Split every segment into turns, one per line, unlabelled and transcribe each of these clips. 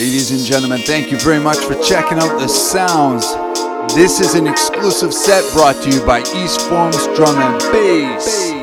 Ladies and gentlemen, thank you very much for checking out the sounds. This is an exclusive set brought to you by East Forms Drum and Bass.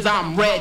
I'm ready.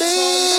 baby.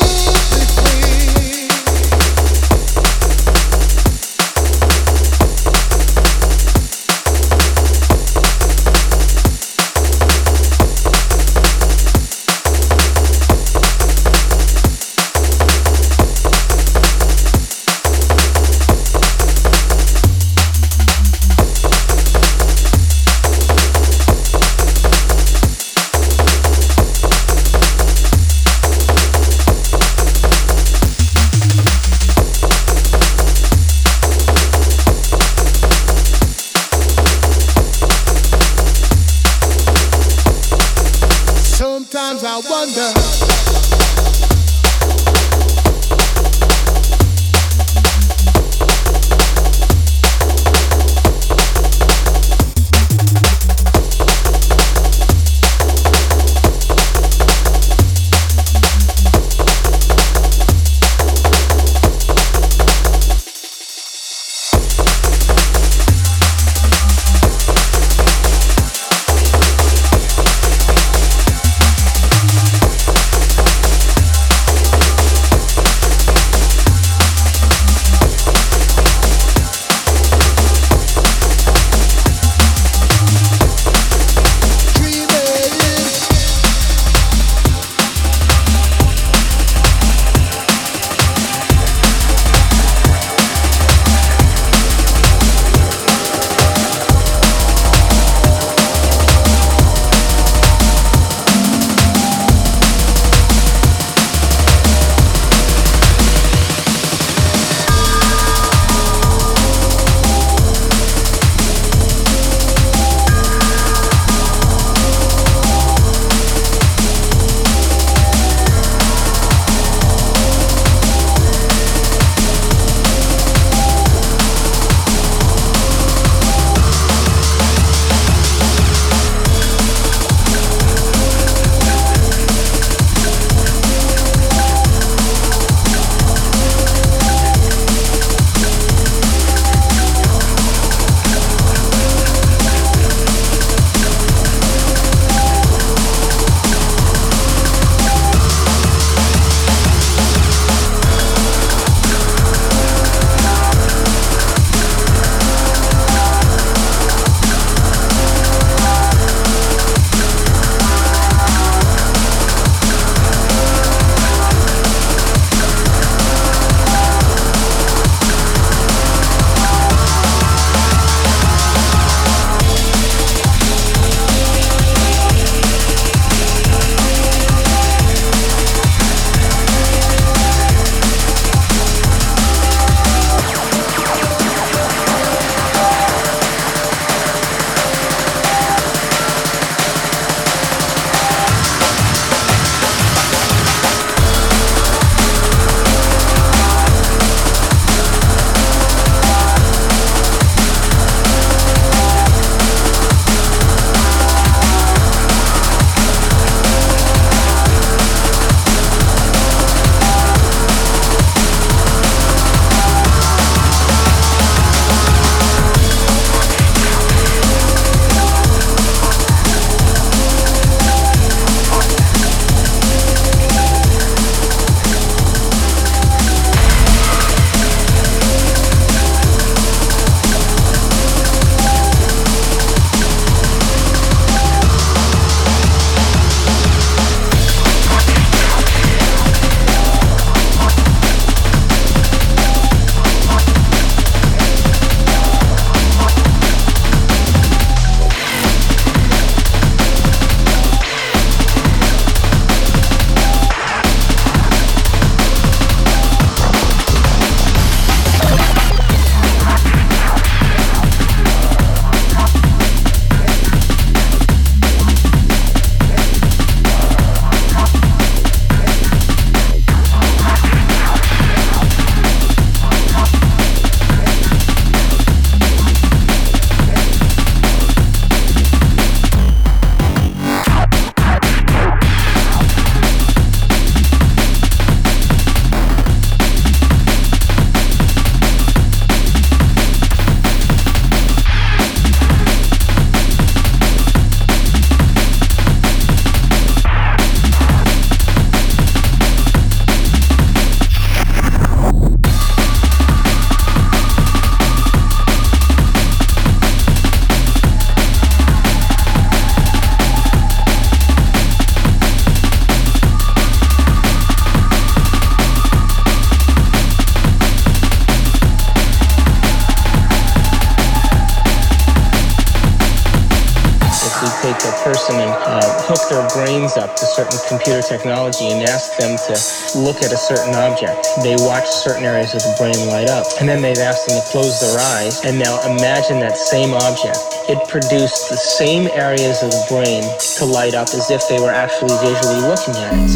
Technology and ask them to look at a certain object. They watch certain areas of the brain light up. And then they'd ask them to close their eyes and now imagine that same object. It produced the same areas of the brain to light up as if they were actually visually looking at it.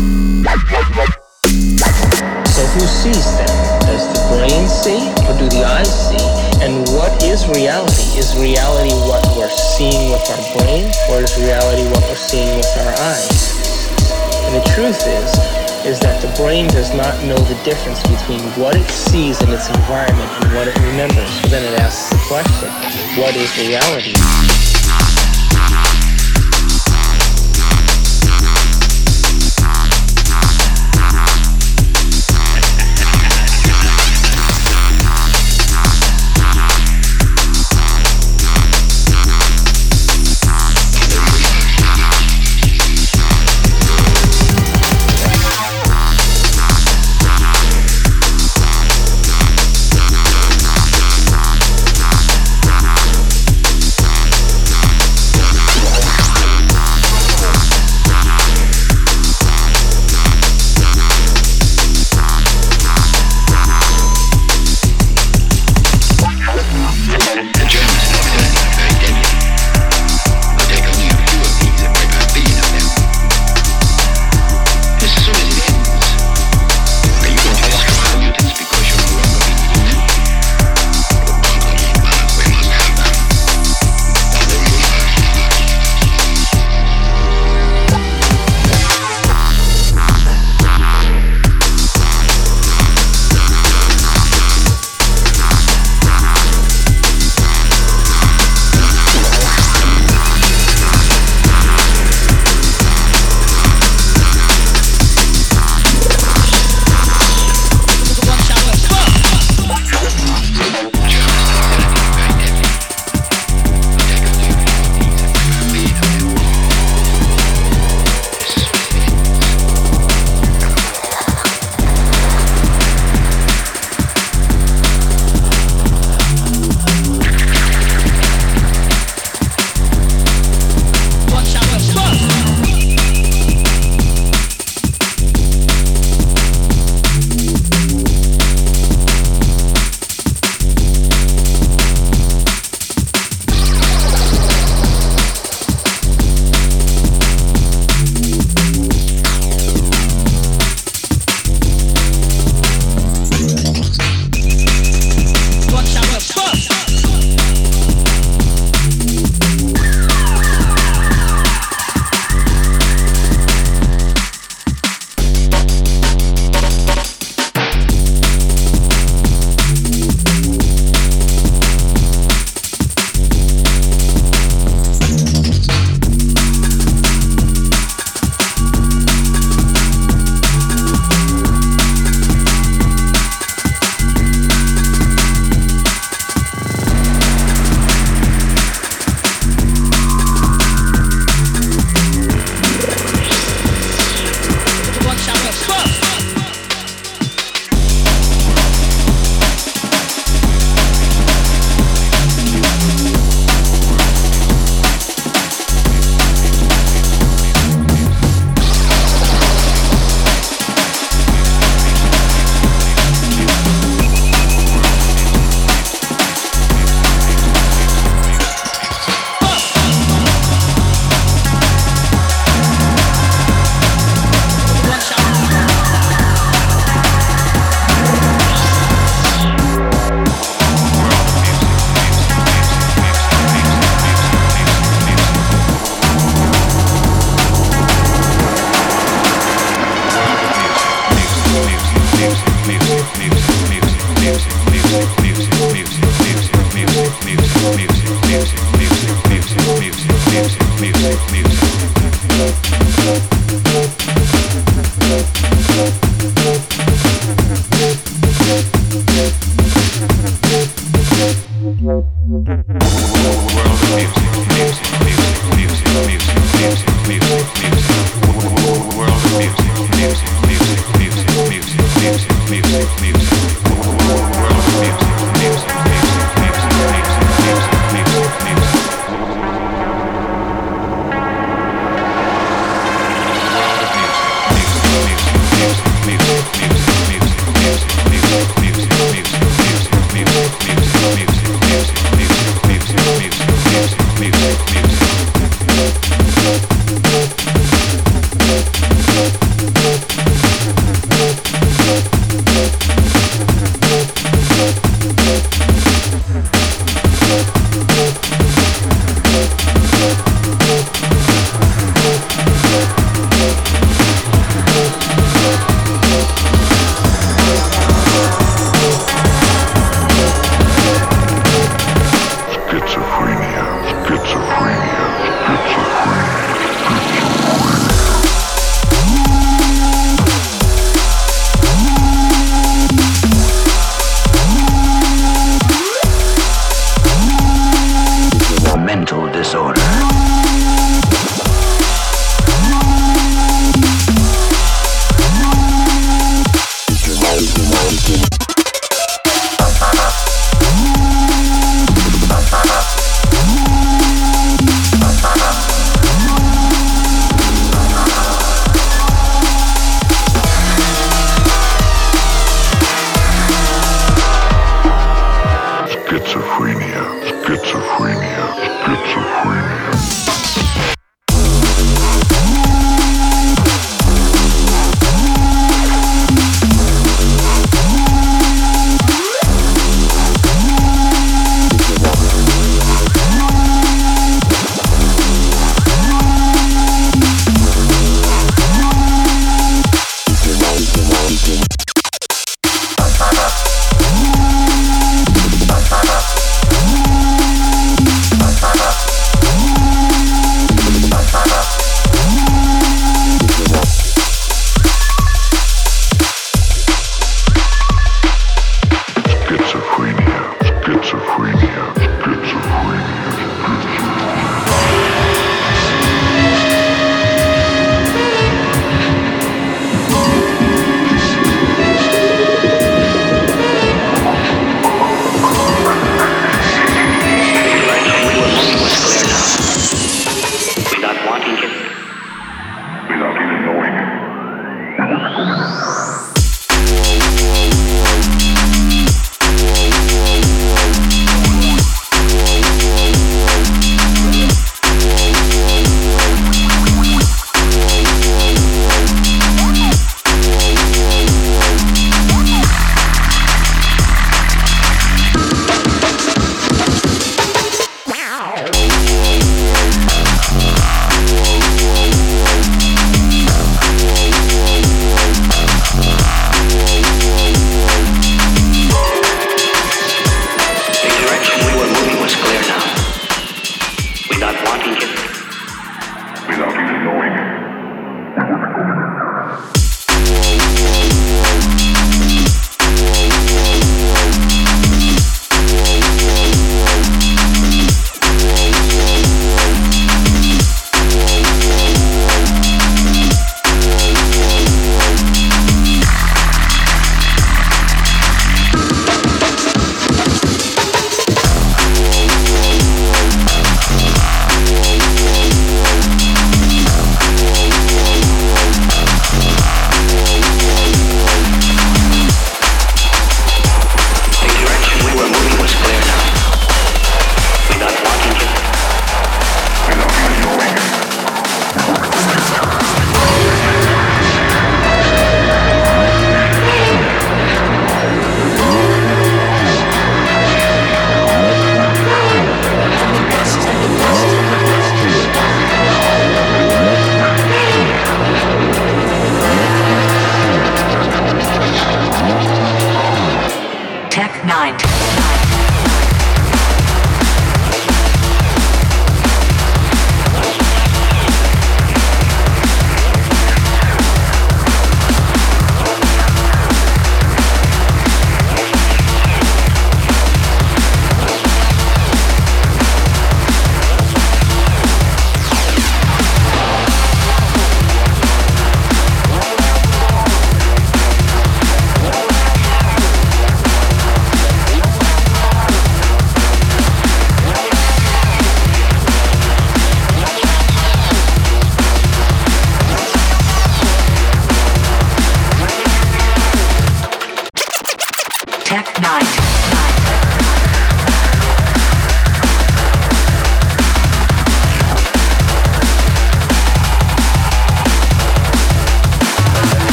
So who sees them? Does the brain see or do the eyes see? And what is reality? Is reality what we're seeing with our brain or is reality what we're seeing with our eyes? The truth is, is that the brain does not know the difference between what it sees in its environment and what it remembers. So then it asks the question, what is reality?